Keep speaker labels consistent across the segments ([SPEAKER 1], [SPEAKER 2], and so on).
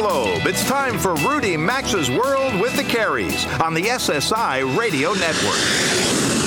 [SPEAKER 1] globe. It's time for Rudy Maxa's World with the Careys on the SSI Radio Network.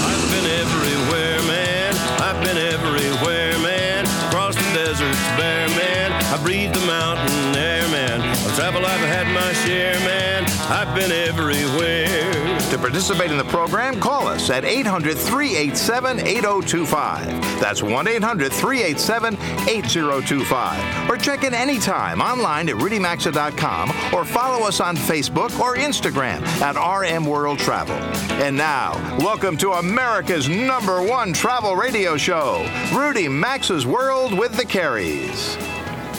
[SPEAKER 2] I've been everywhere, man. I've been everywhere, man. Across the deserts bare, man. I breathe the mountain air, man. Travel, I've had my share, man. I've been everywhere.
[SPEAKER 1] To participate in the program, call us at 800 387 8025. That's 1 800 387 8025. Or check in anytime online at rudymaxa.com or follow us on Facebook or Instagram at RM World Travel. And now, welcome to America's number one travel radio show, Rudy Maxa's World with the Careys.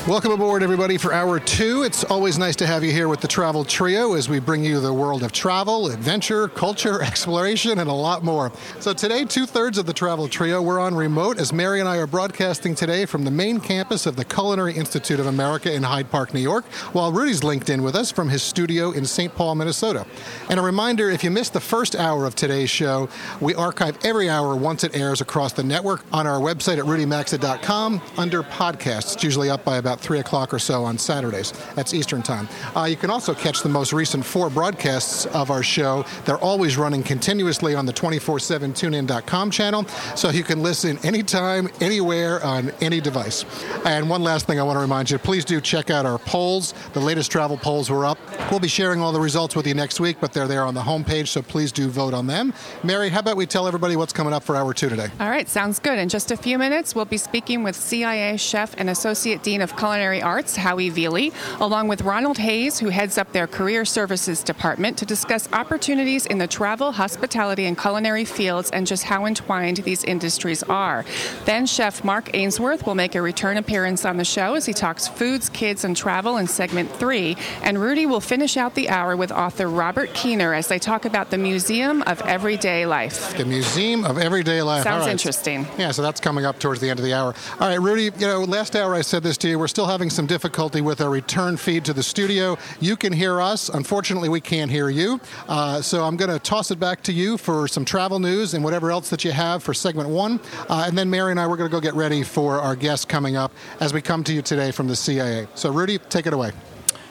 [SPEAKER 3] Welcome aboard, everybody, for hour two. It's always nice to have you here with the Travel Trio as we bring you the world of travel, adventure, culture, exploration, and a lot more. So, today, two thirds of the Travel Trio, we're on remote as Mary and I are broadcasting today from the main campus of the Culinary Institute of America in Hyde Park, New York, while Rudy's linked in with us from his studio in St. Paul, Minnesota. And a reminder if you missed the first hour of today's show, we archive every hour once it airs across the network on our website at rudymaxa.com under podcasts. It's usually up by about 3 o'clock or so on Saturdays. That's Eastern Time. Uh, you can also catch the most recent four broadcasts of our show. They're always running continuously on the 24 7 tunein.com channel, so you can listen anytime, anywhere, on any device. And one last thing I want to remind you please do check out our polls. The latest travel polls were up. We'll be sharing all the results with you next week, but they're there on the homepage, so please do vote on them. Mary, how about we tell everybody what's coming up for hour two today?
[SPEAKER 4] All right, sounds good. In just a few minutes, we'll be speaking with CIA chef and associate dean of culinary arts, Howie Velie, along with Ronald Hayes, who heads up their career services department, to discuss opportunities in the travel, hospitality, and culinary fields and just how entwined these industries are. Then chef Mark Ainsworth will make a return appearance on the show as he talks foods, kids, and travel in segment three. And Rudy will finish out the hour with author Robert Keener as they talk about the Museum of Everyday Life.
[SPEAKER 3] The Museum of Everyday Life.
[SPEAKER 4] Sounds
[SPEAKER 3] right.
[SPEAKER 4] interesting.
[SPEAKER 3] Yeah, so that's coming up towards the end of the hour. All right, Rudy, you know, last hour I said this to you. We're still having some difficulty with our return feed to the studio. You can hear us. Unfortunately, we can't hear you. Uh, so I'm going to toss it back to you for some travel news and whatever else that you have for segment one. Uh, and then Mary and I, we're going to go get ready for our guest coming up as we come to you today from the CIA. So, Rudy, take it away.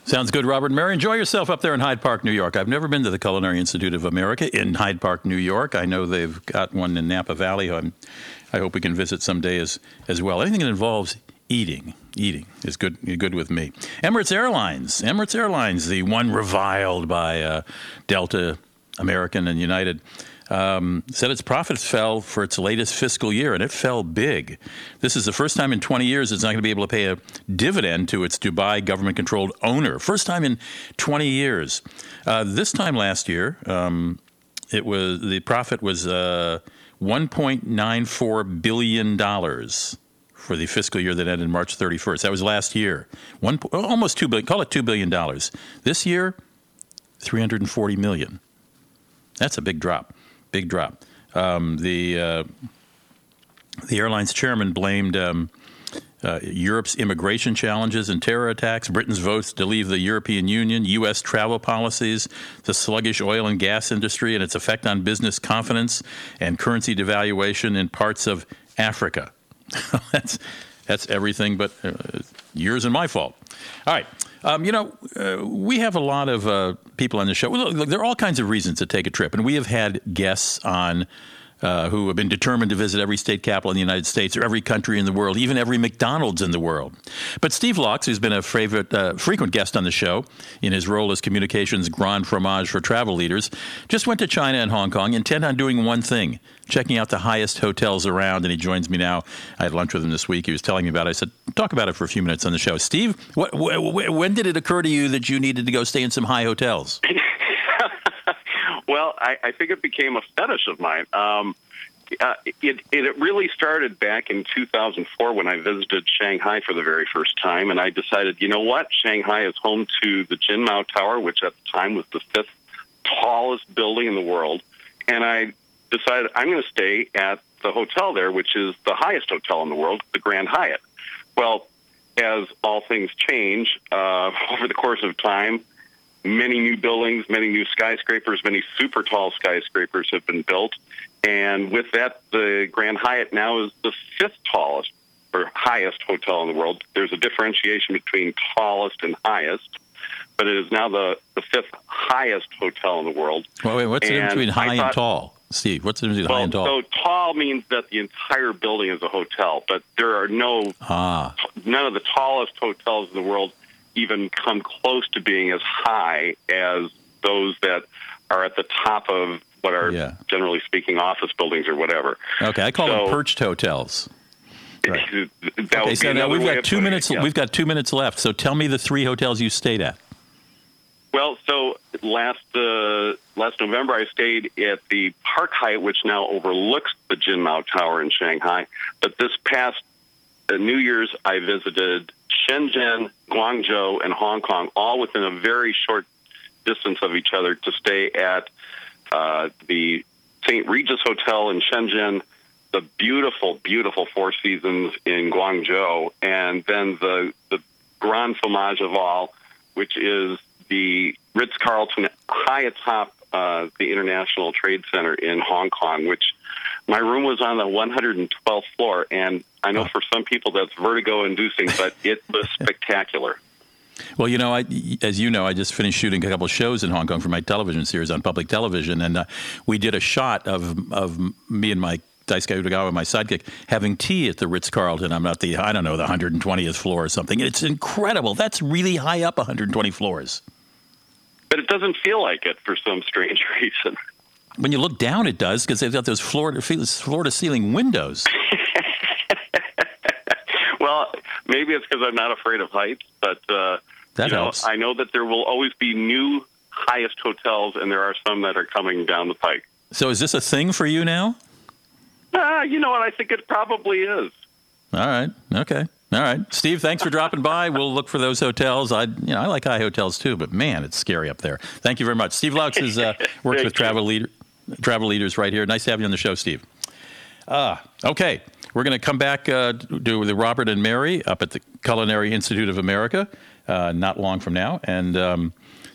[SPEAKER 5] Sounds good, Robert. and Mary, enjoy yourself up there in Hyde Park, New York. I've never been to the Culinary Institute of America in Hyde Park, New York. I know they've got one in Napa Valley. I'm, I hope we can visit someday as, as well. Anything that involves eating, eating is good, good with me. Emirates Airlines, Emirates Airlines, the one reviled by uh, Delta, American, and United. Um, said its profits fell for its latest fiscal year, and it fell big. This is the first time in 20 years it's not going to be able to pay a dividend to its Dubai government controlled owner. First time in 20 years. Uh, this time last year, um, it was the profit was uh, 1.94 billion dollars for the fiscal year that ended March 31st. That was last year. One almost two billion. Call it two billion dollars. This year, 340 million. That's a big drop. Big drop. Um, the uh, the airline's chairman blamed um, uh, Europe's immigration challenges and terror attacks, Britain's votes to leave the European Union, U.S. travel policies, the sluggish oil and gas industry and its effect on business confidence, and currency devaluation in parts of Africa. that's that's everything but uh, yours and my fault. All right. Um, you know, uh, we have a lot of uh, people on the show. Look, look, there are all kinds of reasons to take a trip, and we have had guests on uh, who have been determined to visit every state capital in the United States or every country in the world, even every McDonald's in the world. But Steve Loucks, who's been a favorite, uh, frequent guest on the show in his role as communications grand fromage for travel leaders, just went to China and Hong Kong, intent on doing one thing checking out the highest hotels around. And he joins me now. I had lunch with him this week. He was telling me about it. I said, talk about it for a few minutes on the show. Steve, what, wh- wh- when did it occur to you that you needed to go stay in some high hotels?
[SPEAKER 6] well, I, I think it became a fetish of mine. Um, uh, it, it really started back in 2004 when I visited Shanghai for the very first time, and I decided, you know what, Shanghai is home to the Jinmao Tower, which at the time was the fifth tallest building in the world, and I decided I'm going to stay at the hotel there, which is the highest hotel in the world, the Grand Hyatt. Well, as all things change uh, over the course of time, many new buildings, many new skyscrapers, many super tall skyscrapers have been built. And with that, the Grand Hyatt now is the fifth tallest or highest hotel in the world. There's a differentiation between tallest and highest, but it is now the, the fifth highest hotel in the world.
[SPEAKER 5] Well, wait, what's the difference between high
[SPEAKER 6] I
[SPEAKER 5] and tall? Steve, what's the difference between high and tall?
[SPEAKER 6] so tall means that the entire building is a hotel, but there are no
[SPEAKER 5] ah,
[SPEAKER 6] none of the tallest hotels in the world even come close to being as high as those that are at the top of what are
[SPEAKER 5] Yeah.
[SPEAKER 6] generally speaking office buildings or whatever.
[SPEAKER 5] okay. I call them perched hotels. Right. Okay, so now we've got two
[SPEAKER 6] putting it,
[SPEAKER 5] minutes.
[SPEAKER 6] yeah.
[SPEAKER 5] We've got two minutes left. So tell me the three hotels you stayed at.
[SPEAKER 6] Well, so last uh, last November, I stayed at the Park Hyatt, which now overlooks the Jinmao Tower in Shanghai. But this past uh, New Year's, I visited Shenzhen, Guangzhou, and Hong Kong, all within a very short distance of each other, to stay at uh, the St. Regis Hotel in Shenzhen, the beautiful, beautiful Four Seasons in Guangzhou, and then the the Grand Fromage of all, which is the Ritz Carlton high atop uh, the International Trade Center in Hong Kong, which my room was on the 112th floor. And I know for some people that's vertigo inducing, but it was spectacular.
[SPEAKER 5] Well, you know, I, as you know, I just finished shooting a couple of shows in Hong Kong for my television series on public television, and uh, we did a shot of of me and my Daisuke Utagawa, and my sidekick, having tea at the Ritz Carlton. I'm not the I don't know the 120th floor or something. It's incredible. That's really high up, 120 floors.
[SPEAKER 6] But it doesn't feel like it for some strange reason.
[SPEAKER 5] When you look down, it does because they've got those floor to floor to ceiling windows.
[SPEAKER 6] Well, maybe it's because I'm not afraid of heights, but uh,
[SPEAKER 5] That
[SPEAKER 6] you know,
[SPEAKER 5] helps.
[SPEAKER 6] I know that there will always be new highest hotels, and there are some that are coming down the pike.
[SPEAKER 5] So, is this a thing for you now?
[SPEAKER 6] Ah, you know what? I think it probably is.
[SPEAKER 5] All right. Okay. All right. Steve, thanks for dropping by. We'll look for those hotels. I, you know, I like high hotels too, but man, it's scary up there. Thank you very much. Steve Loucks has uh, worked with travel leader, travel leaders right here. Nice to have you on the show, Steve. Uh, okay. We're going to come back uh, do the Robert and Mary up at the Culinary Institute of America uh, not long from now, and um,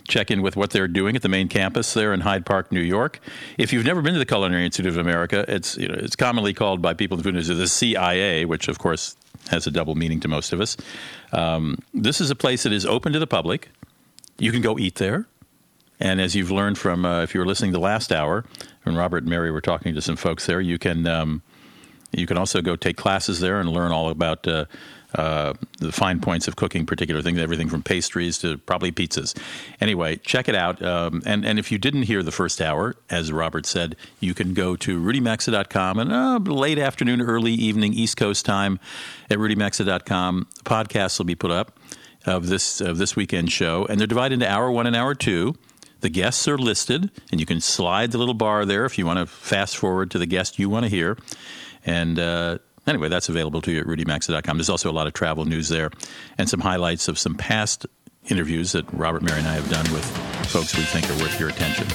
[SPEAKER 5] check in with what they're doing at the main campus there in Hyde Park, New York. If you've never been to the Culinary Institute of America, it's you know it's commonly called by people in the food industry the CIA, which of course has a double meaning to most of us. Um, this is a place that is open to the public. You can go eat there. And as you've learned from, uh, if you were listening the last hour, when Robert and Mary were talking to some folks there, you can um, you can also go take classes there and learn all about uh, uh, the fine points of cooking particular things, everything from pastries to probably pizzas. Anyway, check it out. Um, and, and if you didn't hear the first hour, as Robert said, you can go to rudymaxa.com and uh, late afternoon, early evening, East Coast time at rudymaxa.com. Podcasts will be put up of this of this weekend show, and they're divided into hour one and hour two. The guests are listed, and you can slide the little bar there if you want to fast forward to the guest you want to hear. And uh, anyway, that's available to you at rudymaxa.com. There's also a lot of travel news there and some highlights of some past interviews that Robert, Mary, and I have done with folks we think are worth your attention.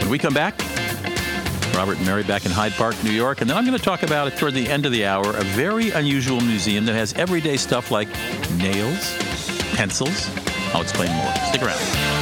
[SPEAKER 5] When we come back, Robert and Mary back in Hyde Park, New York. And then I'm going to talk about, it toward the end of the hour, a very unusual museum that has everyday stuff like nails, pencils. I'll explain more. Stick around.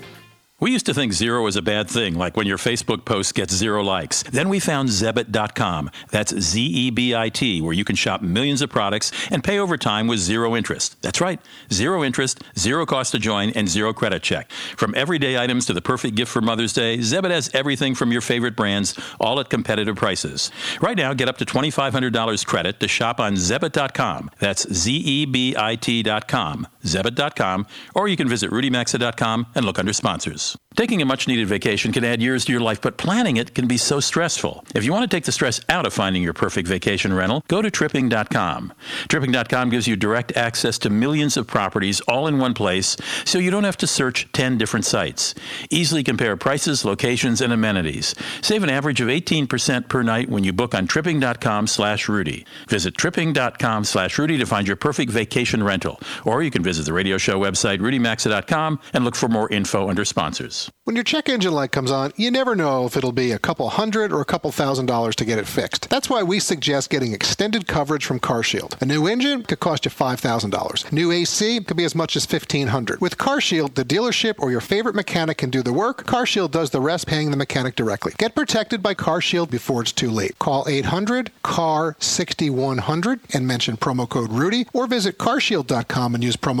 [SPEAKER 5] We used to think zero was a bad thing, like when your Facebook post gets zero likes. Then we found Zebit.com. That's Z E B I T, where you can shop millions of products and pay over time with zero interest. That's right, zero interest, zero cost to join, and zero credit check. From everyday items to the perfect gift for Mother's Day, Zebit has everything from your favorite brands, all at competitive prices. Right now, get up to $2,500 credit to shop on Zebit.com. That's Z E B I T.com, Zebit.com, or you can visit RudyMaxa.com and look under sponsors. Taking a much needed vacation can add years to your life, but planning it can be so stressful. If you want to take the stress out of finding your perfect vacation rental, go to tripping.com. Tripping.com gives you direct access to millions of properties all in one place, so you don't have to search 10 different sites. Easily compare prices, locations, and amenities. Save an average of 18% per night when you book on tripping.com slash Rudy. Visit tripping.com slash Rudy to find your perfect vacation rental, or you can visit visit the radio show website, rudymaxa.com, and look for more info under sponsors.
[SPEAKER 3] When your check engine light comes on, you never know if it'll be a couple hundred or a couple thousand dollars to get it fixed. That's why we suggest getting extended coverage from CarShield. A new engine could cost you $5,000. New AC could be as much as $1,500. With CarShield, the dealership or your favorite mechanic can do the work. CarShield does the rest, paying the mechanic directly. Get protected by CarShield before it's too late. Call 800 CAR 6100 and mention promo code Rudy, or visit carshield.com and use promo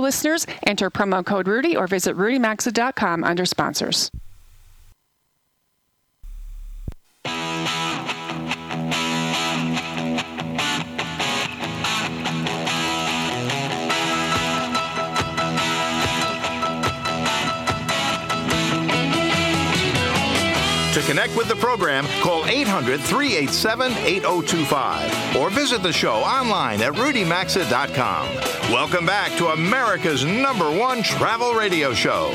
[SPEAKER 4] listeners, enter promo code Rudy, or visit rudymaxa.com under sponsors.
[SPEAKER 1] Connect with the program, call 800 387 8025 or visit the show online at rudymaxa.com. Welcome back to America's number one travel radio show.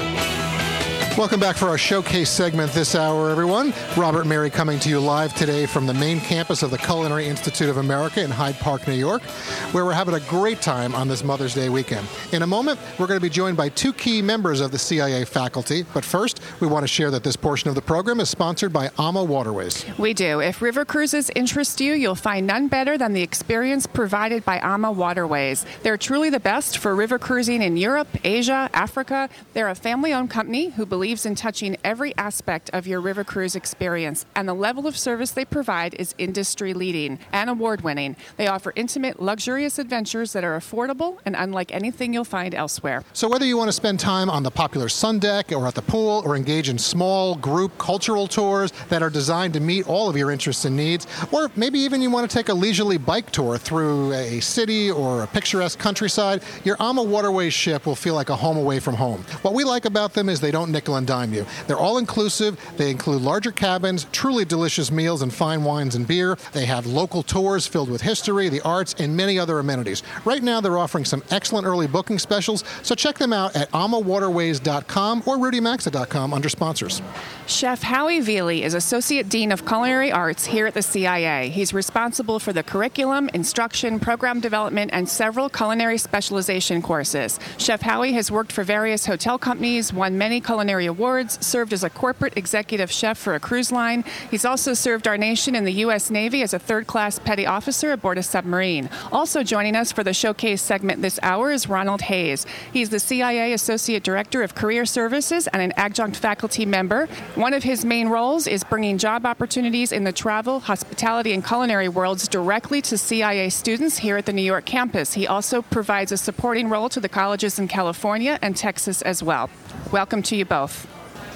[SPEAKER 3] Welcome back for our showcase segment this hour, everyone. Robert Mary coming to you live today from the main campus of the Culinary Institute of America in Hyde Park, New York, where we're having a great time on this Mother's Day weekend. In a moment, we're going to be joined by two key members of the CIA faculty. But first, we want to share that this portion of the program is sponsored by AMA Waterways.
[SPEAKER 4] We do. If river cruises interest you, you'll find none better than the experience provided by AMA Waterways. They're truly the best for river cruising in Europe, Asia, Africa. They're a family owned company who believes in touching every aspect of your river cruise experience, and the level of service they provide is industry leading and award winning. They offer intimate, luxurious adventures that are affordable and unlike anything you'll find elsewhere.
[SPEAKER 3] So, whether you want to spend time on the popular sun deck or at the pool or engage in small group cultural tours that are designed to meet all of your interests and needs, or maybe even you want to take a leisurely bike tour through a city or a picturesque countryside, your AMA Waterways ship will feel like a home away from home. What we like about them is they don't nickel and dime you. They're all inclusive. They include larger cabins, truly delicious meals and fine wines and beer. They have local tours filled with history, the arts, and many other amenities. Right now, they're offering some excellent early booking specials, so check them out at amawaterways.com or rudymaxa.com under sponsors.
[SPEAKER 4] Chef Howie Velie is Associate Dean of Culinary Arts here at the CIA. He's responsible for the curriculum, instruction, program development, and several culinary specialization courses. Chef Howie has worked for various hotel companies, won many culinary awards, served as a corporate executive chef for a cruise line. He's also served our nation in the U.S. Navy as a third class petty officer aboard a submarine. Also joining us for the showcase segment this hour is Ronald Hayes. He's the CIA Associate Director of Career Services and an adjunct faculty member. One of his main roles is bringing job opportunities in the travel, hospitality, and culinary worlds directly to CIA students here at the New York campus. He also provides a supporting role to the colleges in California and Texas as well. Welcome to you both.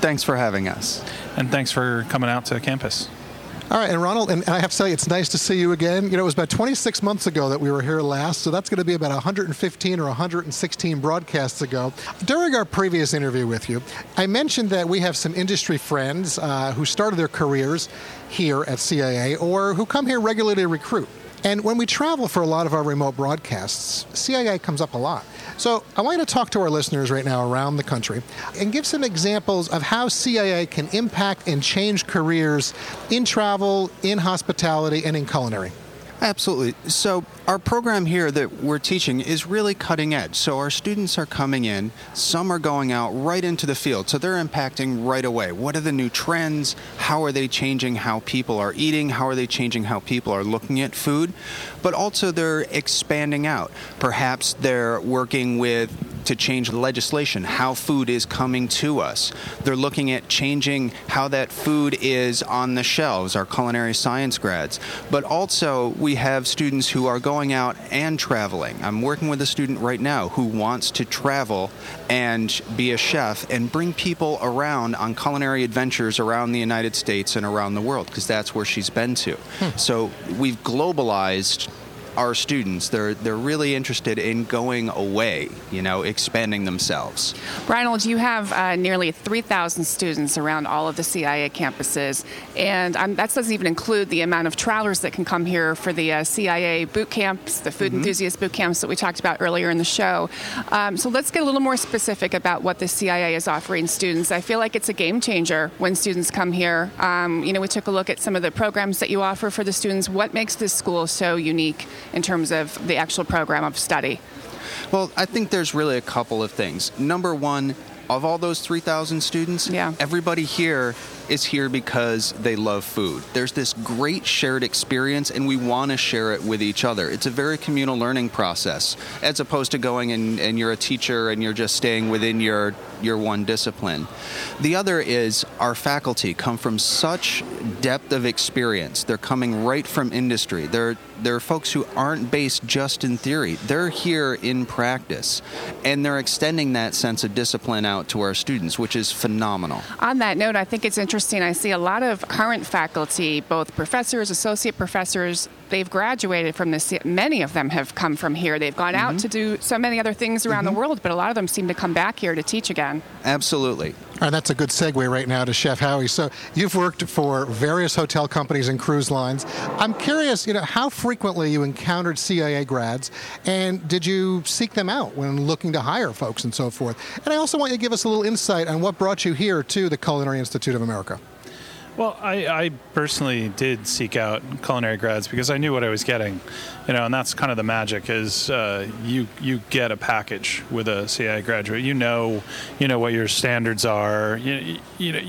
[SPEAKER 7] Thanks for having us.
[SPEAKER 8] And thanks for coming out to campus.
[SPEAKER 3] All right, and Ronald, and I have to tell you, it's nice to see you again. You know, it was about 26 months ago that we were here last, so that's going to be about 115 or 116 broadcasts ago. During our previous interview with you, I mentioned that we have some industry friends uh, who started their careers here at CIA or who come here regularly to recruit. And when we travel for a lot of our remote broadcasts, CIA comes up a lot. So I want you to talk to our listeners right now around the country and give some examples of how CIA can impact and change careers in travel, in hospitality, and in culinary.
[SPEAKER 7] Absolutely. So, our program here that we're teaching is really cutting edge. So, our students are coming in, some are going out right into the field. So, they're impacting right away. What are the new trends? How are they changing how people are eating? How are they changing how people are looking at food? But also, they're expanding out. Perhaps they're working with to change the legislation, how food is coming to us. They're looking at changing how that food is on the shelves, our culinary science grads. But also, we have students who are going out and traveling. I'm working with a student right now who wants to travel and be a chef and bring people around on culinary adventures around the United States and around the world because that's where she's been to. Hmm. So we've globalized our students. They're they're really interested in going away, you know, expanding themselves.
[SPEAKER 4] Ronald, you have uh, nearly 3,000 students around all of the CIA campuses, and um, that doesn't even include the amount of travelers that can come here for the uh, CIA boot camps, the food mm-hmm. enthusiast boot camps that we talked about earlier in the show. Um, so let's get a little more specific about what the CIA is offering students. I feel like it's a game changer when students come here. Um, you know, we took a look at some of the programs that you offer for the students. What makes this school so unique in terms of the actual program of study?
[SPEAKER 7] Well, I think there's really a couple of things. Number one, of all those 3,000 students,
[SPEAKER 4] yeah.
[SPEAKER 7] everybody here is here because they love food. There's this great shared experience, and we want to share it with each other. It's a very communal learning process, as opposed to going and, and you're a teacher and you're just staying within your your one discipline. The other is our faculty come from such depth of experience. They're coming right from industry. They're they're folks who aren't based just in theory. They're here in practice, and they're extending that sense of discipline out to our students, which is phenomenal.
[SPEAKER 4] On that note, I think it's interesting. I see a lot of current faculty, both professors, associate professors, they've graduated from this. Many of them have come from here. They've gone mm-hmm. out to do so many other things around mm-hmm. the world, but a lot of them seem to come back here to teach again.
[SPEAKER 7] Absolutely.
[SPEAKER 3] All right, that's a good segue right now to Chef Howie. So you've worked for various hotel companies and cruise lines. I'm curious, you know, how frequently you encountered CIA grads, and did you seek them out when looking to hire folks and so forth? And I also want you to give us a little insight on what brought you here to the Culinary Institute of America.
[SPEAKER 8] Well, I, I, personally did seek out culinary grads because I knew what I was getting, you know, and that's kind of the magic is uh, you you get a package with a CIA graduate. You know, you know what your standards are. You, you know,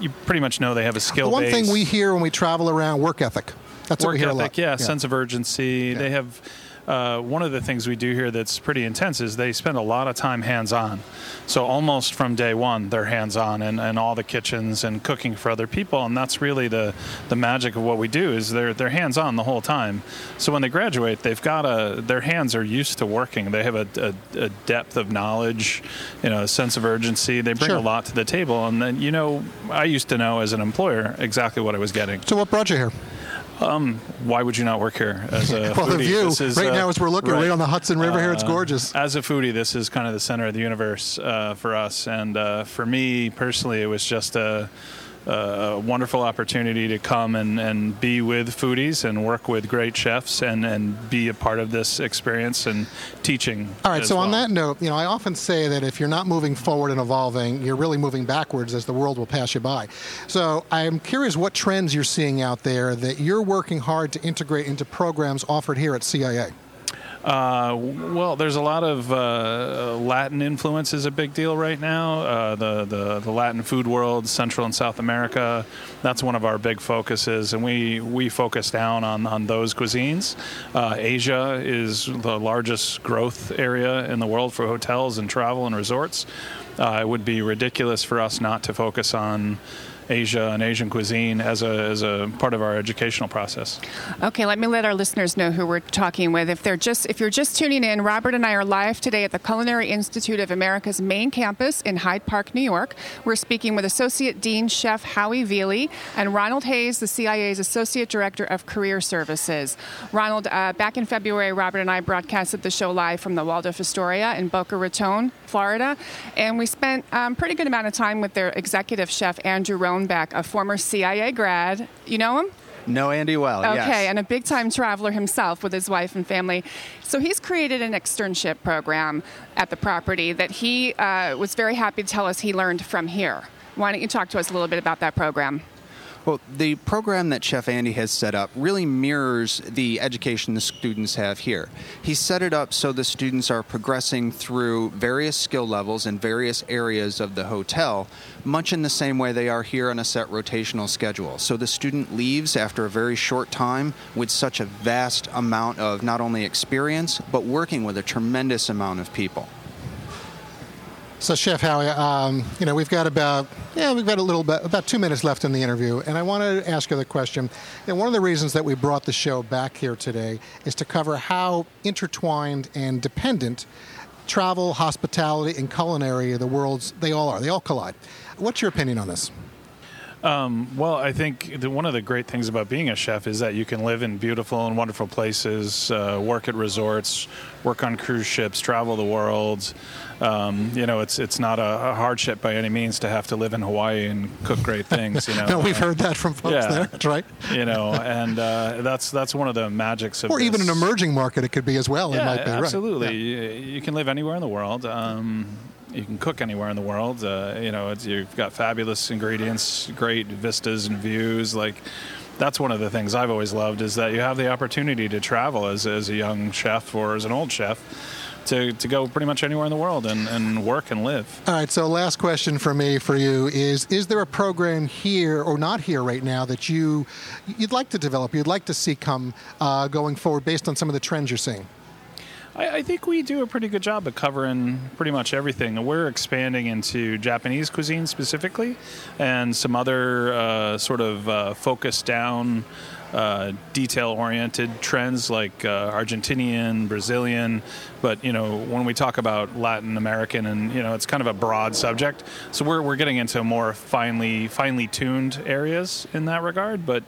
[SPEAKER 8] you pretty much know they have a skill.
[SPEAKER 3] The one
[SPEAKER 8] base.
[SPEAKER 3] thing we hear when we travel around work ethic. That's
[SPEAKER 8] work
[SPEAKER 3] what we hear
[SPEAKER 8] ethic,
[SPEAKER 3] a lot.
[SPEAKER 8] Yeah, yeah, sense of urgency. Yeah. They have uh, one of the things we do here that's pretty intense is they spend a lot of time hands on. So almost from day one, they're hands on and, and all the kitchens and cooking for other people. And that's really the, the magic of what we do is they're, they're hands on the whole time. So when they graduate, they've got a, their hands are used to working. They have a, a, a depth of knowledge, you know, a sense of urgency. They bring
[SPEAKER 3] sure.
[SPEAKER 8] a lot to the table. And then, you know, I used to know as an employer exactly what I was getting.
[SPEAKER 3] So what brought you here?
[SPEAKER 8] Um, why would you not work here as a
[SPEAKER 3] well,
[SPEAKER 8] foodie?
[SPEAKER 3] the view
[SPEAKER 8] is,
[SPEAKER 3] right
[SPEAKER 8] uh,
[SPEAKER 3] now as we're looking right, right on the Hudson River here, it's uh, gorgeous.
[SPEAKER 8] As a foodie, this is kind of the center of the universe uh, for us, and uh, for me personally, it was just a a wonderful opportunity to come and, and be with foodies and work with great chefs and, and be a part of this experience and teaching.
[SPEAKER 3] All right, so
[SPEAKER 8] well.
[SPEAKER 3] on that note, you know, I often say that if you're not moving forward and evolving, you're really moving backwards as the world will pass you by. So I'm curious what trends you're seeing out there that you're working hard to integrate into programs offered here at CIA.
[SPEAKER 8] Uh, well, there's a lot of uh, Latin influence is a big deal right now. Uh, the, the, the Latin food world, Central and South America, that's one of our big focuses, and we we focus down on on those cuisines. Uh, Asia is the largest growth area in the world for hotels and travel and resorts. Uh, it would be ridiculous for us not to focus on Asia and Asian cuisine as a, as a part of our educational process.
[SPEAKER 4] Okay, let me let our listeners know who we're talking with. If they're just if you're just tuning in, Robert and I are live today at the Culinary Institute of America's main campus in Hyde Park, New York. We're speaking with Associate Dean Chef Howie Velie and Ronald Hayes, the CIA's Associate Director of Career Services. Ronald, uh, back in February, Robert and I broadcasted the show live from the Waldorf Astoria in Boca Raton, Florida, and we spent a um, pretty good amount of time with their executive chef Andrew Roan Roenbeck, a former CIA grad. You know him?
[SPEAKER 7] Know Andy well.
[SPEAKER 4] Okay,
[SPEAKER 7] yes.
[SPEAKER 4] and a big time traveler himself with his wife and family. So he's created an externship program at the property that he uh, was very happy to tell us he learned from here. Why don't you talk to us a little bit about that program?
[SPEAKER 7] Well, the program that Chef Andy has set up really mirrors the education the students have here. He set it up so the students are progressing through various skill levels in various areas of the hotel, much in the same way they are here on a set rotational schedule. So the student leaves after a very short time with such a vast amount of not only experience, but working with a tremendous amount of people.
[SPEAKER 3] So, Chef Howie, um, you know, we've got about yeah, we've got a little bit about two minutes left in the interview, and I wanted to ask you the question. And one of the reasons that we brought the show back here today is to cover how intertwined and dependent travel, hospitality, and culinary are the world's they all are. They all collide. What's your opinion on this?
[SPEAKER 8] Um, well, I think the, one of the great things about being a chef is that you can live in beautiful and wonderful places, uh, work at resorts, work on cruise ships, travel the world. Um, you know, it's it's not a, a, hardship by any means to have to live in Hawaii and cook great things. You know,
[SPEAKER 3] no, we've heard that from folks
[SPEAKER 8] yeah.
[SPEAKER 3] there. That's right.
[SPEAKER 8] You know, and uh, that's that's one of the magics of.
[SPEAKER 3] Or
[SPEAKER 8] this.
[SPEAKER 3] even an emerging market, it could be as well.
[SPEAKER 8] Yeah,
[SPEAKER 3] it might be
[SPEAKER 8] absolutely.
[SPEAKER 3] Right.
[SPEAKER 8] Yeah. You, you, can live anywhere in the world. Um, you can cook anywhere in the world. Uh, you know, you've got fabulous ingredients, great vistas and views. Like that's one of the things I've always loved is that you have the opportunity to travel as, as a young chef or as an old chef. To, to go pretty much anywhere in the world and, and work and live.
[SPEAKER 3] All right, so last question for me for you is is there a program here or not here right now that you you'd like to develop, you'd like to see come uh, going forward based on some of the trends you're seeing?
[SPEAKER 8] I, I, think we do a pretty good job of covering pretty much everything. We're expanding into Japanese cuisine specifically, and some other uh, sort of uh, focused down. Uh, detail-oriented trends like uh, Argentinian, Brazilian, but you know when we talk about Latin American, and you know it's kind of a broad subject. So we're we're getting into more finely finely tuned areas in that regard, but.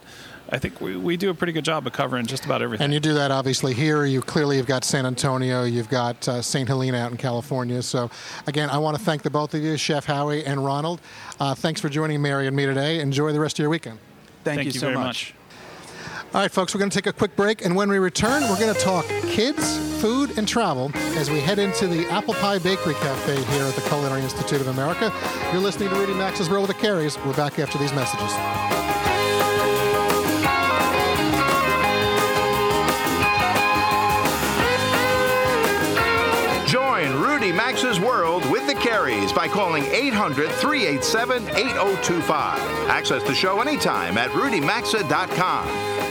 [SPEAKER 8] I think we, we do a pretty good job of covering just about everything.
[SPEAKER 3] And you do that obviously here. You clearly have got San Antonio, you've got uh, St. Helena out in California. So again, I want to thank the both of you, Chef Howie and Ronald. Uh, thanks for joining Mary and me today. Enjoy the rest of your weekend.
[SPEAKER 7] Thank,
[SPEAKER 8] thank
[SPEAKER 7] you,
[SPEAKER 8] you,
[SPEAKER 7] so
[SPEAKER 8] very
[SPEAKER 7] much.
[SPEAKER 8] much.
[SPEAKER 3] All right, folks, we're going to take a quick break, and when we return, we're going to talk kids, food, and travel as we head into the Apple Pie Bakery Cafe here at the Culinary Institute of America. You're listening to Rudy Maxa's World of the Careys. We're back after these messages.
[SPEAKER 1] Join Rudy Maxa's World with the Careys by calling 800 387 8025. Access the show anytime at rudymaxa.com.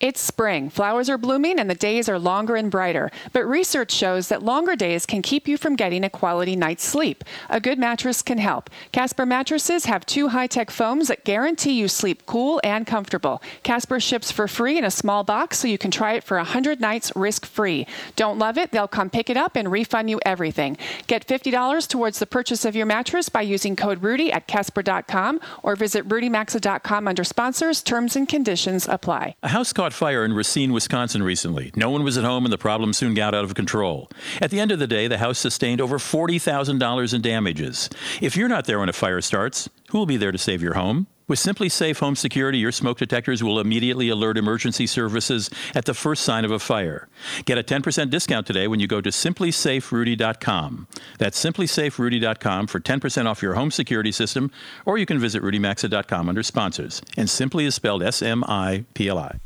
[SPEAKER 4] It's spring. Flowers are blooming and the days are longer and brighter. But research shows that longer days can keep you from getting a quality night's sleep. A good mattress can help. Casper mattresses have two high tech foams that guarantee you sleep cool and comfortable. Casper ships for free in a small box so you can try it for 100 nights risk free. Don't love it? They'll come pick it up and refund you everything. Get $50 towards the purchase of your mattress by using code Rudy at Casper.com or visit RudyMaxa.com under sponsors. Terms and conditions apply.
[SPEAKER 5] A house fire in Racine, Wisconsin recently. No one was at home and the problem soon got out of control. At the end of the day, the house sustained over $40,000 in damages. If you're not there when a fire starts, who will be there to save your home? With SimpliSafe Home Security, your smoke detectors will immediately alert emergency services at the first sign of a fire. Get a 10% discount today when you go to simplisaferudy.com. That's simplisaferudy.com for 10% off your home security system, or you can visit rudymaxa.com under sponsors. And Simply is spelled S M I P L I.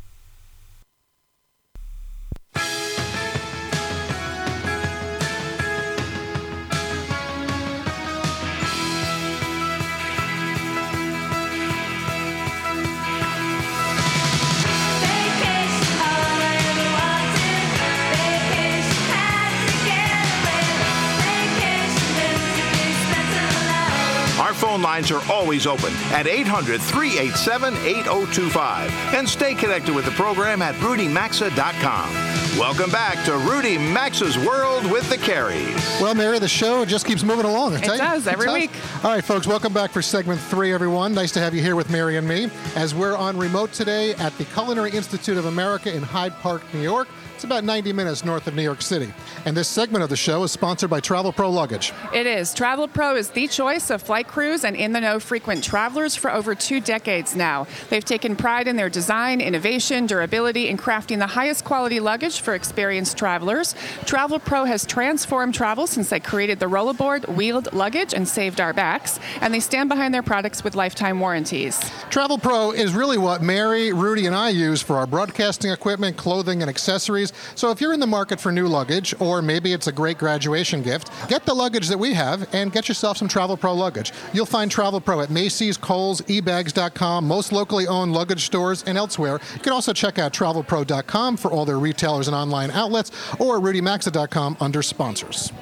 [SPEAKER 1] lines are always open at 800 387 8025. And stay connected with the program at rudymaxa.com. Welcome back to Rudy Maxa's World with the Careys.
[SPEAKER 3] Well, Mary, the show just keeps moving along.
[SPEAKER 4] It does, every week.
[SPEAKER 3] All right, folks, welcome back for segment three, everyone. Nice to have you here with Mary and me as we're on remote today at the Culinary Institute of America in Hyde Park, New York. It's about 90 minutes north of New York City. And this segment of the show is sponsored by Travel Pro Luggage.
[SPEAKER 4] It is. Travel Pro is the choice of flight crews and in the know frequent travelers for over two decades now. They've taken pride in their design, innovation, durability, and crafting the highest quality luggage for experienced travelers. Travel Pro has transformed travel since they created the rollerboard, wheeled luggage, and saved our backs. And they stand behind their products with lifetime warranties.
[SPEAKER 3] Travel Pro is really what Mary, Rudy, and I use for our broadcasting equipment, clothing, and accessories. So if you're in the market for new luggage, or maybe it's a great graduation gift, get the luggage that we have and get yourself some Travel Pro luggage. You'll find Travel Pro at Macy's, Kohl's, ebags.com, most locally owned luggage stores, and elsewhere. You can also check out travelpro.com for all their retailers and online outlets, or rudymaxa.com under sponsors.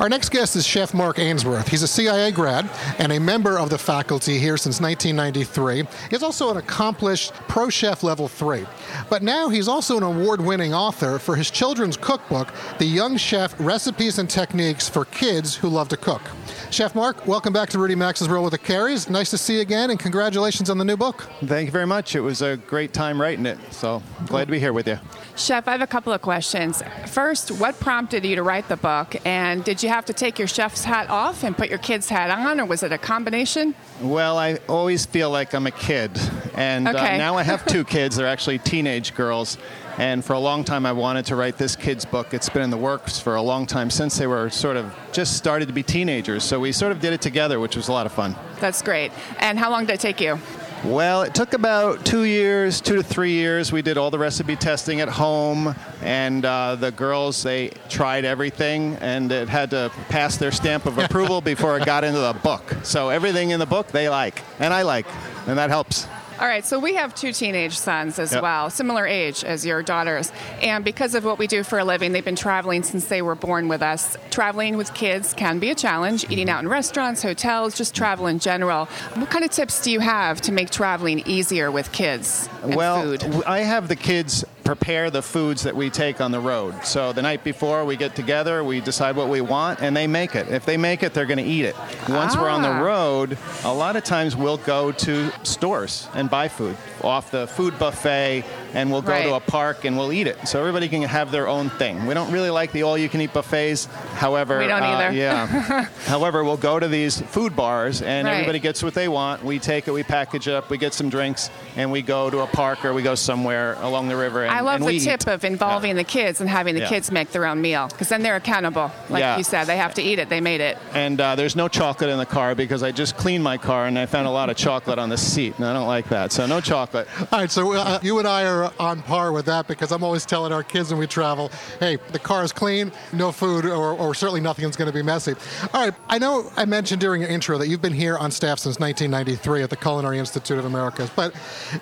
[SPEAKER 3] Our next guest is Chef Mark Ainsworth. He's a CIA grad and a member of the faculty here since 1993. He's also an accomplished pro chef level three. But now he's also an award winning author for his children's cookbook, The Young Chef Recipes and Techniques for Kids Who Love to Cook. Chef Mark, welcome back to Rudy Maxa's World with the Careys. Nice to see you again, and congratulations on the new book.
[SPEAKER 9] Thank you very much. It was a great time writing it, so glad to be here with you.
[SPEAKER 4] Chef, I have a couple of questions. First, what prompted you to write the book? And did you have to take your chef's hat off and put your kid's hat on, or was it a combination?
[SPEAKER 9] Well, I always feel like I'm a kid. And
[SPEAKER 4] okay.
[SPEAKER 9] uh, now I have two kids. They're actually teenage girls. And for a long time, I wanted to write this kid's book. It's been in the works for a long time since they were sort of just started to be teenagers. So we sort of did it together, which was a lot of fun.
[SPEAKER 4] That's great. And how long did it take you?
[SPEAKER 9] Well, it took about two years, two to three years. We did all the recipe testing at home, and uh, the girls they tried everything, and it had to pass their stamp of approval before it got into the book. So everything in the book they like, and I like, and that helps.
[SPEAKER 4] All right, so we have two teenage sons as
[SPEAKER 9] Yep.
[SPEAKER 4] well, similar age as your daughters. And because of what we do for a living, they've been traveling since they were born with us. Traveling with kids can be a challenge, eating mm-hmm. out in restaurants, hotels, just travel in general. What kind of tips do you have to make traveling easier with kids and
[SPEAKER 9] well,
[SPEAKER 4] food?
[SPEAKER 9] I have the kids prepare the foods that we take on the road. So the night before we get together, we decide what we want, and they make it. If they make it, they're going to eat it. Once we're on the
[SPEAKER 4] Ah.
[SPEAKER 9] road, a lot of times we'll go to stores and buy food off the food buffet, and we'll go to a park and we'll eat it. So everybody can have their own thing. We don't really like the all-you-can-eat buffets. However,
[SPEAKER 4] We don't
[SPEAKER 9] uh,
[SPEAKER 4] either.
[SPEAKER 9] yeah. However, we'll go to these food bars, and
[SPEAKER 4] Right.
[SPEAKER 9] everybody gets what they want. We take it, we package it up, we get some drinks, and we go to a park or we go somewhere along the river. And,
[SPEAKER 4] I love
[SPEAKER 9] and
[SPEAKER 4] the
[SPEAKER 9] we
[SPEAKER 4] tip
[SPEAKER 9] eat.
[SPEAKER 4] of involving the kids and having the
[SPEAKER 9] Yeah.
[SPEAKER 4] kids make their own meal because then they're accountable. Like
[SPEAKER 9] Yeah.
[SPEAKER 4] you said, they have to eat it. They made it.
[SPEAKER 9] And uh, there's no chocolate in the car because I just cleaned my car and I found a lot of chocolate on the seat, and I don't like that. So no chocolate.
[SPEAKER 3] All right, so uh, you and I are on par with that because I'm always telling our kids when we travel, hey, the car is clean, no food, or, or certainly nothing's going to be messy. All right, I know I mentioned during your intro that you've been here on staff since 1993 at the Culinary Institute of Americas, but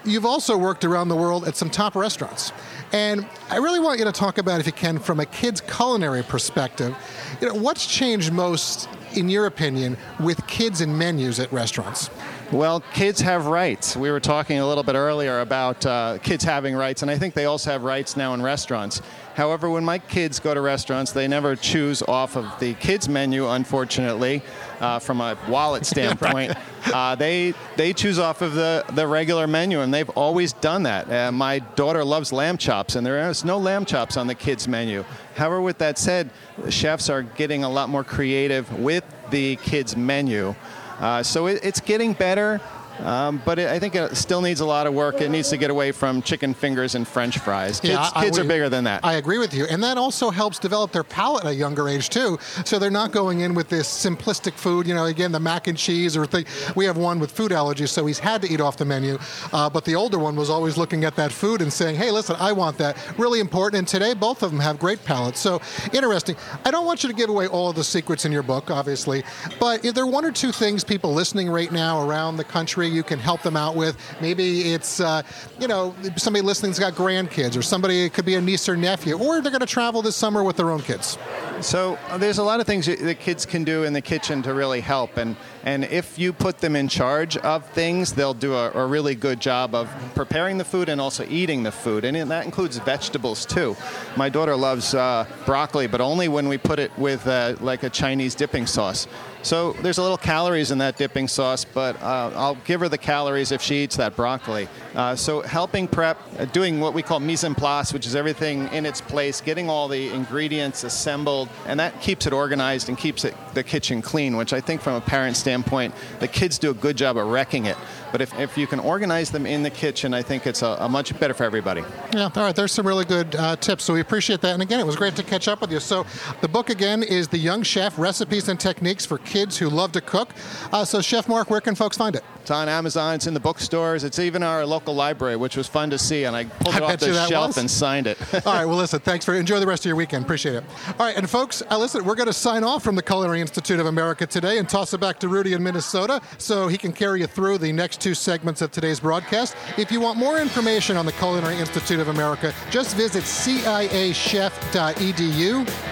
[SPEAKER 3] you've also worked around the world at some top restaurants. And I really want you to talk about, if you can, from a kid's culinary perspective, you know, what's changed most, in your opinion, with kids and menus at restaurants?
[SPEAKER 9] Well, kids have rights. We were talking a little bit earlier about uh, kids having rights, and I think they also have rights now in restaurants. However, when my kids go to restaurants, they never choose off of the kids' menu, unfortunately, uh, from a wallet standpoint. uh, they they choose off of the, the regular menu, and they've always done that. Uh, my daughter loves lamb chops, and there is no lamb chops on the kids' menu. However, with that said, chefs are getting a lot more creative with the kids' menu. Uh, so it, it's getting better, um, but it, I think it still needs a lot of work. It needs to get away from chicken fingers and French fries. Kids,
[SPEAKER 3] Yeah, I-
[SPEAKER 9] kids are
[SPEAKER 3] we-
[SPEAKER 9] bigger than that.
[SPEAKER 3] I agree with you. And that also helps develop their palate at a younger age, too. So they're not going in with this simplistic food, you know, again, the mac and cheese or thing. We have one with food allergies, so he's had to eat off the menu. Uh, but the older one was always looking at that food and saying, hey, listen, I want that. Really important. And today, both of them have great palates. So interesting. I don't want you to give away all of the secrets in your book, obviously. But if there are one or two things people listening right now around the country you can help them out with, maybe it's, uh, you know, somebody listening's got grandkids or somebody, could be a niece or nephew, or they're going to travel this summer with their own kids.
[SPEAKER 9] So uh, there's a lot of things that kids can do in the kitchen to really help, and and if you put them in charge of things, they'll do a, a really good job of preparing the food and also eating the food, and that includes vegetables too. My daughter loves uh, broccoli, but only when we put it with uh, like a Chinese dipping sauce. So there's a little calories in that dipping sauce, but uh, I'll give her the calories if she eats that broccoli. Uh, so helping prep, uh, doing what we call mise en place, which is everything in its place, getting all the ingredients assembled, and that keeps it organized and keeps it, the kitchen clean, which I think from a parent standpoint, the kids do a good job of wrecking it. But if, if you can organize them in the kitchen, I think it's a, a much better for everybody.
[SPEAKER 3] Yeah, all right. There's some really good uh, tips, so we appreciate that. And again, it was great to catch up with you. So, the book again is The Young Chef Recipes and Techniques for Kids Kids who Love to Cook. Uh, so, Chef Mark, where can folks find it?
[SPEAKER 9] It's on Amazon. It's in the bookstores. It's even our local library, which was fun to see. And I pulled
[SPEAKER 3] I
[SPEAKER 9] it off the shelf
[SPEAKER 3] was.
[SPEAKER 9] and signed it.
[SPEAKER 3] All right, well, listen, thanks for enjoy the rest of your weekend. Appreciate it. All right, and folks, uh, listen, we're going to sign off from the Culinary Institute of America today and toss it back to Rudy in Minnesota so he can carry you through the next two segments of today's broadcast. If you want more information on the Culinary Institute of America, just visit ciachef.edu.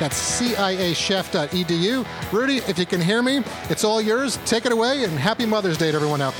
[SPEAKER 3] That's ciachef.edu. Rudy, if you can hear me, it's all yours. Take it away, and happy Mother's Day to everyone out there.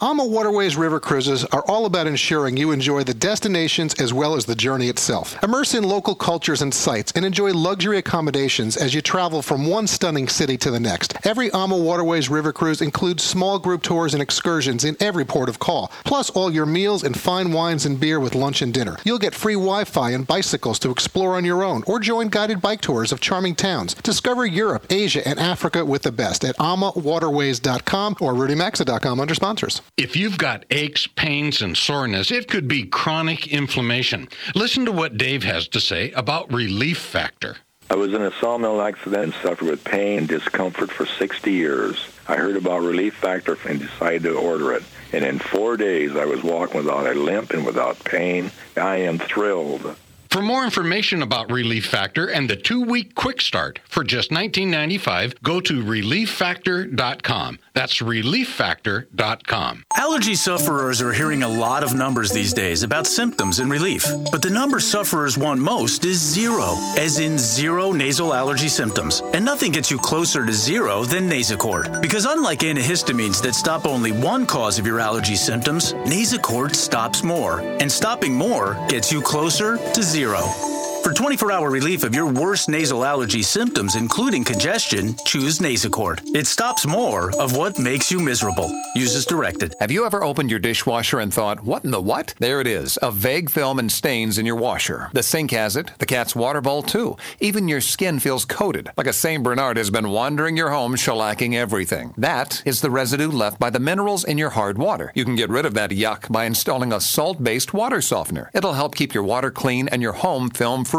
[SPEAKER 3] AMA Waterways River Cruises are all about ensuring you enjoy the destinations as well as the journey itself. Immerse in local cultures and sites and enjoy luxury accommodations as you travel from one stunning city to the next. Every AMA Waterways River Cruise includes small group tours and excursions in every port of call, plus all your meals and fine wines and beer with lunch and dinner. You'll get free Wi Fi and bicycles to explore on your own or join guided bike tours of charming towns. Discover Europe, Asia, and Africa with the best at amawaterways.com or rudymaxa.com under sponsors.
[SPEAKER 10] If you've got aches, pains, and soreness, it could be chronic inflammation. Listen to what Dave has to say about Relief Factor.
[SPEAKER 11] I was in a sawmill accident and suffered with pain and discomfort for 60 years. I heard about Relief Factor and decided to order it. And in four days, I was walking without a limp and without pain. I am thrilled.
[SPEAKER 10] For more information about Relief Factor and the two-week quick start for just $19.95, go to relieffactor.com. That's relieffactor.com.
[SPEAKER 12] Allergy sufferers are hearing a lot of numbers these days about symptoms and relief. But the number sufferers want most is zero, as in zero nasal allergy symptoms. And nothing gets you closer to zero than Nasacort. Because unlike antihistamines that stop only one cause of your allergy symptoms, Nasacort stops more. And stopping more gets you closer to zero zero. For 24 hour relief of your worst nasal allergy symptoms, including congestion, choose Nasacort. It stops more of what makes you miserable. Use as directed.
[SPEAKER 13] Have you ever opened your dishwasher and thought, what in the what? There it is, a vague film and stains in your washer. The sink has it, the cat's water bowl too. Even your skin feels coated, like a St. Bernard has been wandering your home shellacking everything. That is the residue left by the minerals in your hard water. You can get rid of that yuck by installing a salt based water softener. It'll help keep your water clean and your home film free.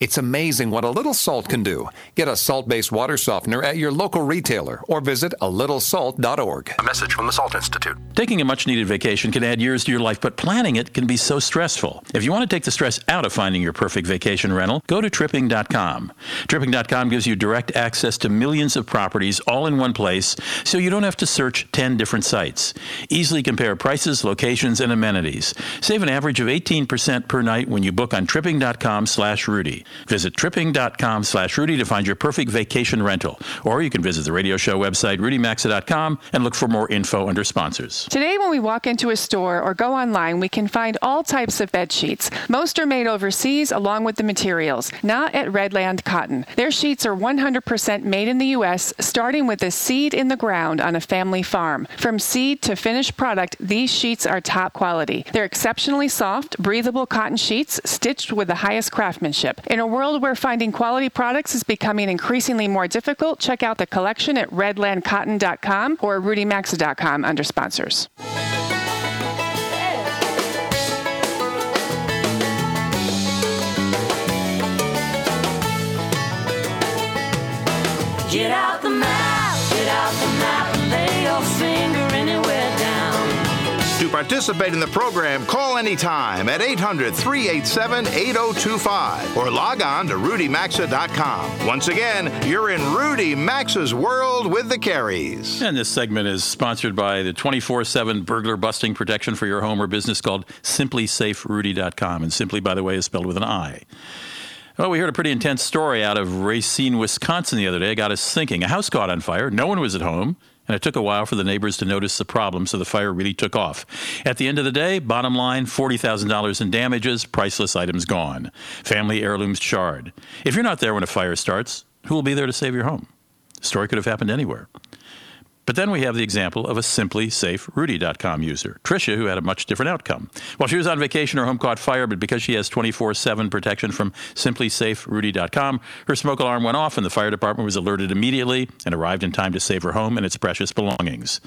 [SPEAKER 13] It's amazing what a little salt can do. Get a salt based water softener at your local retailer or visit a littlesalt.org.
[SPEAKER 14] A message from the Salt Institute.
[SPEAKER 5] Taking a much needed vacation can add years to your life, but planning it can be so stressful. If you want to take the stress out of finding your perfect vacation rental, go to tripping.com. Tripping.com gives you direct access to millions of properties all in one place, so you don't have to search 10 different sites. Easily compare prices, locations, and amenities. Save an average of 18% per night when you book on tripping.com slash Rudy. Visit tripping.com slash Rudy to find your perfect vacation rental. Or you can visit the radio show website, rudymaxa.com, and look for more info under sponsors.
[SPEAKER 4] Today, when we walk into a store or go online, we can find all types of bed sheets. Most are made overseas along with the materials, not at Redland Cotton. Their sheets are 100% made in the U.S., starting with a seed in the ground on a family farm. From seed to finished product, these sheets are top quality. They're exceptionally soft, breathable cotton sheets stitched with the highest craftsmanship. In a world where finding quality products is becoming increasingly more difficult, check out the collection at redlandcotton.com or rudymaxa.com under sponsors.
[SPEAKER 15] Get out
[SPEAKER 1] participate in the program, call anytime at 800 387 8025 or log on to rudymaxa.com. Once again, you're in Rudy Maxa's world with the Careys.
[SPEAKER 5] And this segment is sponsored by the 24 7 burglar busting protection for your home or business called simplisaferudy.com. And simply, by the way, is spelled with an I. Well, we heard a pretty intense story out of Racine, Wisconsin the other day. It got us thinking. A house caught on fire. No one was at home. And it took a while for the neighbors to notice the problem, so the fire really took off. At the end of the day, bottom line $40,000 in damages, priceless items gone. Family heirlooms charred. If you're not there when a fire starts, who will be there to save your home? The story could have happened anywhere. But then we have the example of a simplisaferudy.com user, Tricia, who had a much different outcome. While she was on vacation, her home caught fire, but because she has 24 7 protection from simplisaferudy.com, her smoke alarm went off and the fire department was alerted immediately and arrived in time to save her home and its precious belongings.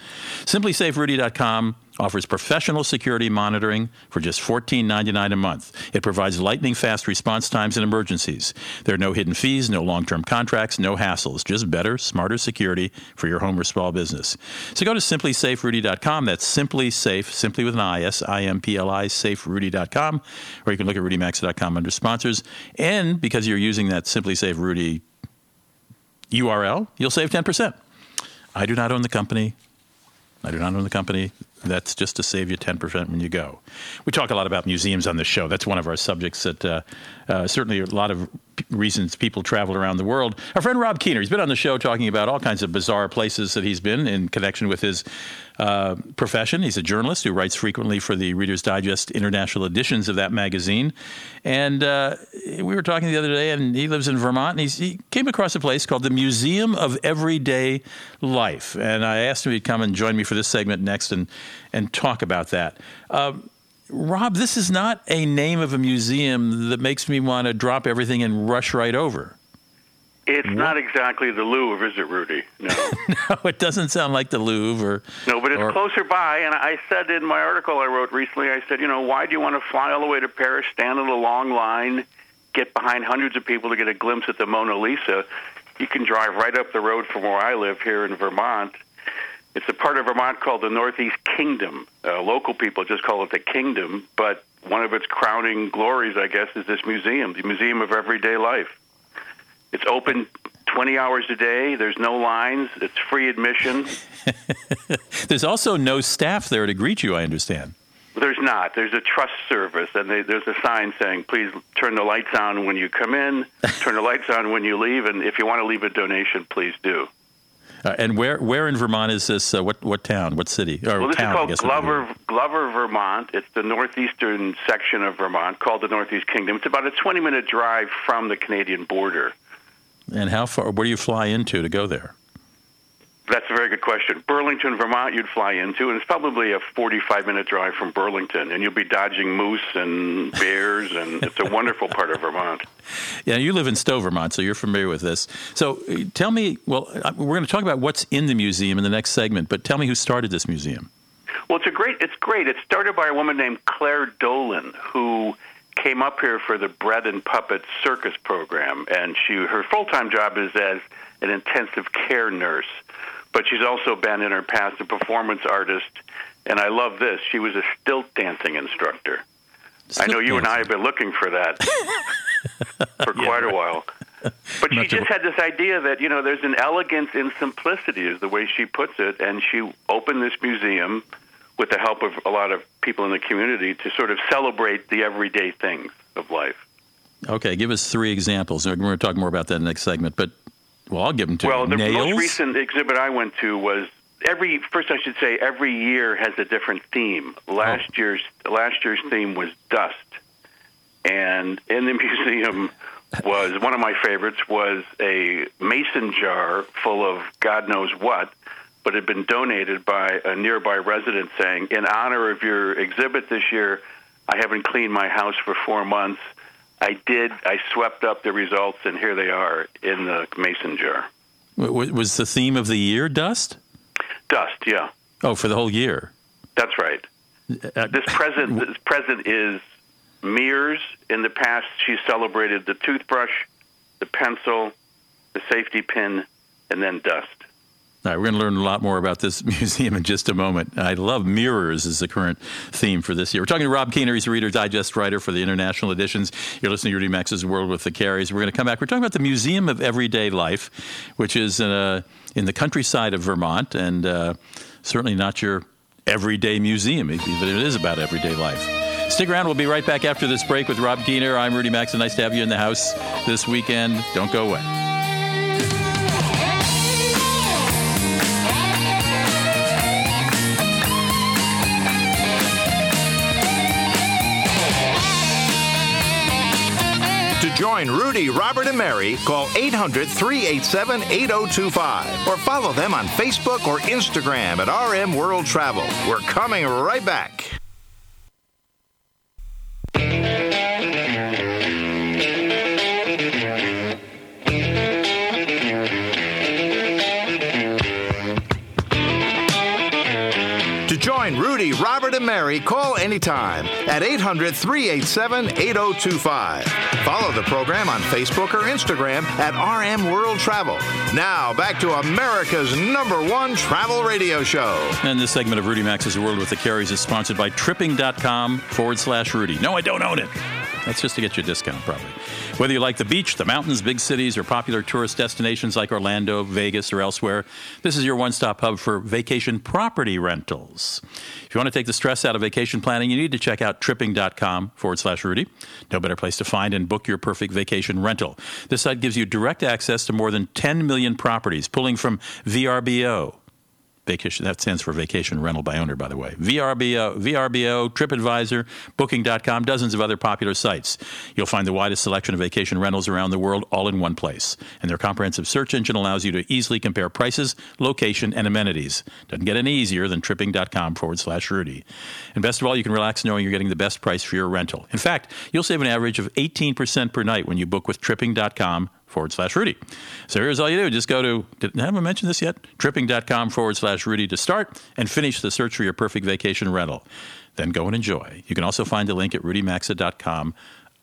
[SPEAKER 5] Simplisaferudy.com offers professional security monitoring for just $14.99 a month. It provides lightning fast response times in emergencies. There are no hidden fees, no long term contracts, no hassles, just better, smarter security for your home or small business. So go to simplisaferudy.com. That's simply safe, simply with an I, S I M P L I, saferudy.com, or you can look at rudymaxa.com under sponsors. And because you're using that SimpliSafe Rudy URL, you'll save 10%. I do not own the company. I do not own the company. That's just to save you 10% when you go. We talk a lot about museums on this show. That's one of our subjects that uh, uh, certainly a lot of p- reasons people travel around the world. Our friend Rob Kiener, he's been on the show talking about all kinds of bizarre places that he's been in connection with his uh, profession. He's a journalist who writes frequently for the Reader's Digest international editions of that magazine. And uh, we were talking the other day, and he lives in Vermont, and he came across a place called the Museum of Everyday Life. And I asked him to come and join me for this segment next and, and talk about that. Um, Rob, this is not a name of a museum that makes me want to drop everything and rush right over.
[SPEAKER 14] It's not exactly the Louvre, is it, Rudy? No.
[SPEAKER 5] no, it doesn't sound like the Louvre or
[SPEAKER 14] No, but it's
[SPEAKER 5] or-
[SPEAKER 14] closer by. And I said in my article I wrote recently, I said, you know, why do you want to fly all the way to Paris, stand in a long line, get behind hundreds of people to get a glimpse at the Mona Lisa? You can drive right up the road from where I live here in Vermont. It's a part of Vermont called the Northeast Kingdom. Uh, local people just call it the Kingdom, but one of its crowning glories, I guess, is this museum, the Museum of Everyday Life. It's open 20 hours a day. There's no lines. It's free admission.
[SPEAKER 5] There's also no staff there to greet you, I understand.
[SPEAKER 14] There's not. There's a trust service, and they, there's a sign saying, "Please turn the lights on when you come in, turn the lights on when you leave, and if you want to leave a donation, please do."
[SPEAKER 5] Uh, and where where in Vermont is this? Uh, what what town? What city? Or
[SPEAKER 14] well, this
[SPEAKER 5] town,
[SPEAKER 14] is called
[SPEAKER 5] guess
[SPEAKER 14] Glover, Glover, Vermont. It's the northeastern section of Vermont, called the Northeast Kingdom. It's about a 20-minute drive from the Canadian border.
[SPEAKER 5] And how far? Where do you fly into to go there?
[SPEAKER 14] That's a very good question. Burlington, Vermont, you'd fly into, and it's probably a 45 minute drive from Burlington, and you'll be dodging moose and bears, and it's a wonderful part of Vermont.
[SPEAKER 5] Yeah, you live in Stowe, Vermont, so you're familiar with this. So uh, tell me. Well, uh, we're going to talk about what's in the museum in the next segment, but tell me who started this museum.
[SPEAKER 14] Well, it's a great. It's great. It started by a woman named Clare Dolan, who came up here for the Bread and Puppet Circus program, and she her full time job is as an intensive care nurse, but she's also been in her past a performance artist. And I love this. She was a stilt dancing instructor. I know you and I have been looking for that for quite a while. But she just had this idea that, you know, there's an elegance in simplicity, is the way she puts it. And she opened this museum with the help of a lot of people in the community to sort of celebrate the everyday things of life.
[SPEAKER 5] Okay, give us three examples. We're going to talk more about that in the next segment, but well, I'll give them to
[SPEAKER 14] Well,
[SPEAKER 5] you.
[SPEAKER 14] the
[SPEAKER 5] Nails.
[SPEAKER 14] most recent exhibit I went to was every first I should say every year has a different theme. Oh. Last year's last year's theme was dust. And in the museum was one of my favorites was a mason jar full of God knows what, but had been donated by a nearby resident saying, "In honor of your exhibit this year, I haven't cleaned my house for 4 months. I did. I swept up the results and here they are in the mason jar."
[SPEAKER 5] Was the theme of the year dust?
[SPEAKER 14] Dust, yeah.
[SPEAKER 5] Oh, for the whole year.
[SPEAKER 14] That's right.
[SPEAKER 5] Uh,
[SPEAKER 14] This present this present is mirrors. In the past, she celebrated the toothbrush, the pencil, the safety pin, and then dust.
[SPEAKER 5] All right, we're going to learn a lot more about this museum in just a moment. I love mirrors is the current theme for this year. We're talking to Rob Kiener. He's a Reader's Digest writer for the international editions. You're listening to Rudy Maxa's World with the Careys. We're going to come back. We're talking about the Museum of Everyday Life, which is uh, in the countryside of Vermont, and uh, certainly not your everyday museum, if it is about everyday life. Stick around. We'll be right back after this break with Rob Kiener. I'm Rudy Maxa, nice to have you in the house this weekend. Don't go away.
[SPEAKER 1] Join Rudy, Robert, and Mary, call 800 387 8025 or follow them on Facebook or Instagram at RM World Travel. We're coming right back. Call anytime at 800 387 8025. Follow the program on Facebook or Instagram at RM World Travel. Now, back to America's number one travel radio show.
[SPEAKER 5] And this segment of Rudy Maxa's World with the Careys is sponsored by tripping.com forward slash Rudy. No, I don't own it. That's just to get you a discount, probably. Whether you like the beach, the mountains, big cities, or popular tourist destinations like Orlando, Vegas, or elsewhere, this is your one stop hub for vacation property rentals. If you want to take the stress out of vacation planning, you need to check out tripping.com forward slash Rudy. No better place to find and book your perfect vacation rental. This site gives you direct access to more than 10 million properties, pulling from VRBO. Vacation, that stands for Vacation Rental by Owner, by the way. VRBO, VRBO, TripAdvisor, Booking.com, dozens of other popular sites. You'll find the widest selection of vacation rentals around the world all in one place. And their comprehensive search engine allows you to easily compare prices, location, and amenities. Doesn't get any easier than tripping.com forward slash Rudy. And best of all, you can relax knowing you're getting the best price for your rental. In fact, you'll save an average of 18% per night when you book with tripping.com forward slash Rudy. So here's all you do. Just go to, did, haven't I mentioned this yet? Tripping.com forward slash Rudy to start and finish the search for your perfect vacation rental. Then go and enjoy. You can also find the link at rudymaxa.com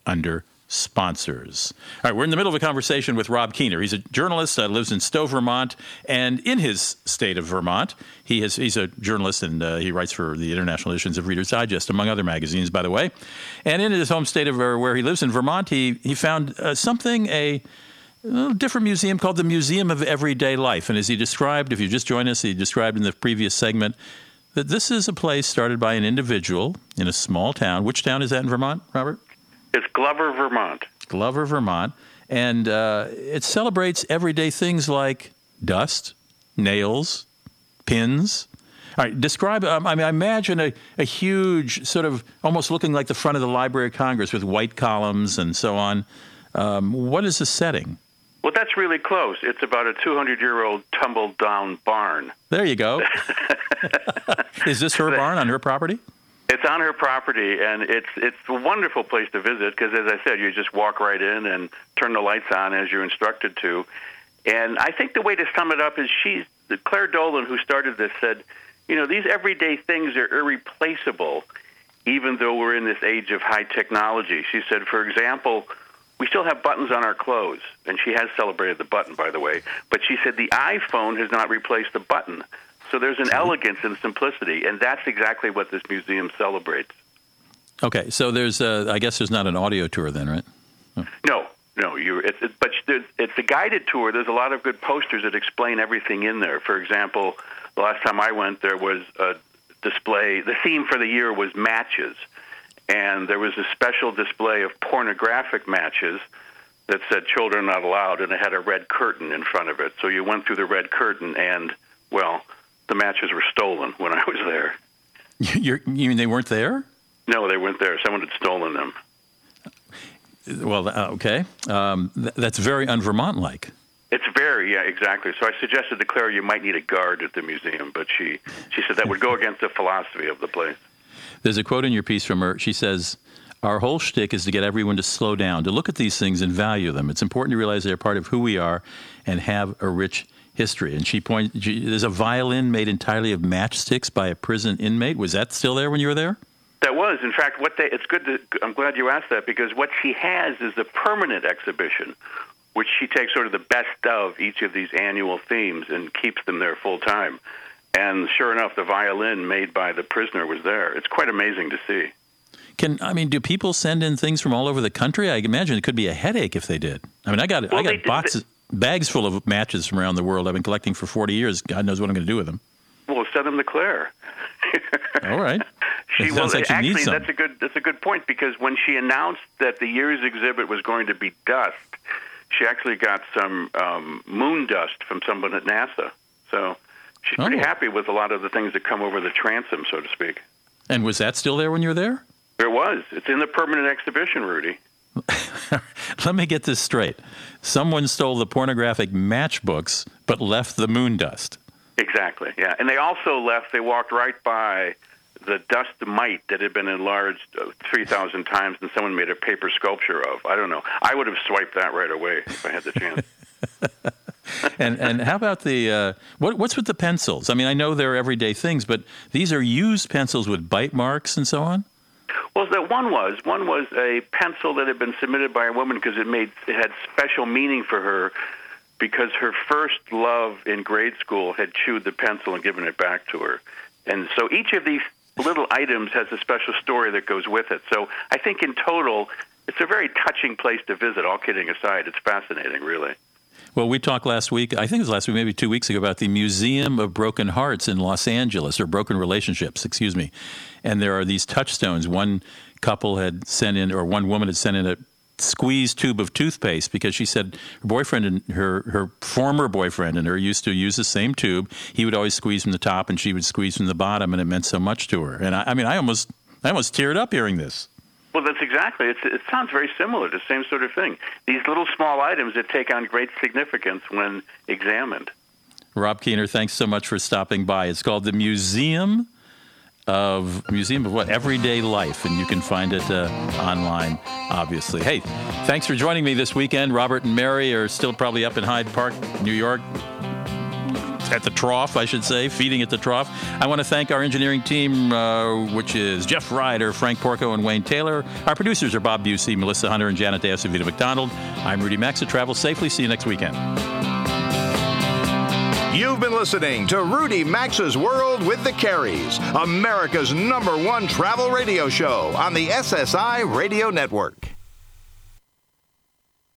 [SPEAKER 5] under sponsors. All right, we're in the middle of a conversation with Rob Kiener. He's a journalist, uh, lives in Stowe, Vermont, and in his state of Vermont, he has, he's a journalist and uh, he writes for the international editions of Reader's Digest, among other magazines, by the way. And in his home state of uh, where he lives in Vermont, he, he found uh, something, a, a different museum called the Museum of Everyday Life. And as he described, if you just joined us, he described in the previous segment that this is a place started by an individual in a small town. Which town is that in Vermont, Robert?
[SPEAKER 14] It's Glover, Vermont.
[SPEAKER 5] Glover, Vermont. And uh, it celebrates everyday things like dust, nails, pins. All right, describe. Um, I mean, I imagine a, a huge, sort of almost looking like the front of the Library of Congress with white columns and so on. Um, what is the setting?
[SPEAKER 14] Well, that's really close. It's about a 200 year old tumbled down barn.
[SPEAKER 5] There you go. is this her barn on her property?
[SPEAKER 14] It's on her property, and it's it's a wonderful place to visit because, as I said, you just walk right in and turn the lights on as you're instructed to. And I think the way to sum it up is she's Clare Dolan, who started this, said, you know, these everyday things are irreplaceable, even though we're in this age of high technology. She said, for example, we still have buttons on our clothes, and she has celebrated the button, by the way. But she said the iPhone has not replaced the button. So there's an elegance and simplicity, and that's exactly what this museum celebrates.
[SPEAKER 5] Okay, so there's, uh, I guess there's not an audio tour then, right?
[SPEAKER 14] No, no, you. It's, it, but it's a guided tour. There's a lot of good posters that explain everything in there. For example, the last time I went, there was a display. The theme for the year was matches, and there was a special display of pornographic matches that said "children not allowed," and it had a red curtain in front of it. So you went through the red curtain, and well, the matches were stolen when I was there.
[SPEAKER 5] You're, you mean they weren't there?
[SPEAKER 14] No, they weren't there. Someone had stolen them.
[SPEAKER 5] Well, uh, okay. Um, th- that's very un-Vermont like.
[SPEAKER 14] It's very yeah, exactly. So I suggested to Clare you might need a guard at the museum, but she she said that would go against the philosophy of the place.
[SPEAKER 5] There's a quote in your piece from her. She says, Our whole shtick is to get everyone to slow down, to look at these things and value them. It's important to realize they're part of who we are and have a rich history. And she points, there's a violin made entirely of matchsticks by a prison inmate. Was that still there when you were there?
[SPEAKER 14] That was, in fact, what they. It's good. To, I'm glad you asked that because what she has is a permanent exhibition, which she takes sort of the best of each of these annual themes and keeps them there full time. And sure enough, the violin made by the prisoner was there. It's quite amazing to see.
[SPEAKER 5] Can I mean, do people send in things from all over the country? I imagine it could be a headache if they did. I mean, I got I got boxes, bags full of matches from around the world. I've been collecting for 40 years. God knows what I'm going to do with them.
[SPEAKER 14] Well, send them to Clare.
[SPEAKER 5] All right.
[SPEAKER 14] She
[SPEAKER 5] sounds
[SPEAKER 14] well,
[SPEAKER 5] like
[SPEAKER 14] actually, that's a good that's a good point because when she announced that the year's exhibit was going to be dust, she actually got some um, moon dust from someone at NASA. So she's pretty
[SPEAKER 5] Oh.
[SPEAKER 14] happy with a lot of the things that come over the transom, so to speak.
[SPEAKER 5] And was that still there when you were there?
[SPEAKER 14] There was. It's in the permanent exhibition, Rudy.
[SPEAKER 5] Let me get this straight. Someone stole the pornographic matchbooks, but left the moon dust.
[SPEAKER 14] Exactly. Yeah, and they also left. They walked right by the dust mite that had been enlarged uh, 3,000 times and someone made a paper sculpture of. I don't know. I would have swiped that right away if I had the chance.
[SPEAKER 5] and and how about the uh, what, what's with the pencils? I mean, I know they're everyday things, but these are used pencils with bite marks and so on.
[SPEAKER 14] Well, that one was one was a pencil that had been submitted by a woman because it made it had special meaning for her because her first love in grade school had chewed the pencil and given it back to her, and so each of these little items has a special story that goes with it. So I think in total, it's a very touching place to visit. All kidding aside, it's fascinating, really.
[SPEAKER 5] Well, we talked last week, I think it was last week, maybe two weeks ago, about the Museum of Broken Hearts in Los Angeles, or Broken Relationships, excuse me. And there are these touchstones. One couple had sent in, or one woman had sent in a squeeze tube of toothpaste because she said her boyfriend and her, her former boyfriend and her used to use the same tube. He would always squeeze from the top and she would squeeze from the bottom, and it meant so much to her. And I, I mean, I almost, I almost teared up hearing this.
[SPEAKER 14] Well, that's exactly. It's, it sounds very similar the same sort of thing. These little small items that take on great significance when examined.
[SPEAKER 5] Rob Kiener, thanks so much for stopping by. It's called the Museum of Museum of what Everyday Life, and you can find it uh, online, obviously. Hey, thanks for joining me this weekend. Robert and Mary are still probably up in Hyde Park, New York, at the trough, I should say, feeding at the trough. I want to thank our engineering team, uh, which is Jeff Ryder, Frank Porco, and Wayne Taylor. Our producers are Bob Busey, Melissa Hunter, and Janet Deus and McDonald. I'm Rudy Maxa. Travel safely. See you next weekend.
[SPEAKER 1] You've been listening to Rudy Maxa's World with the Careys, America's number one travel radio show on the SSI Radio Network.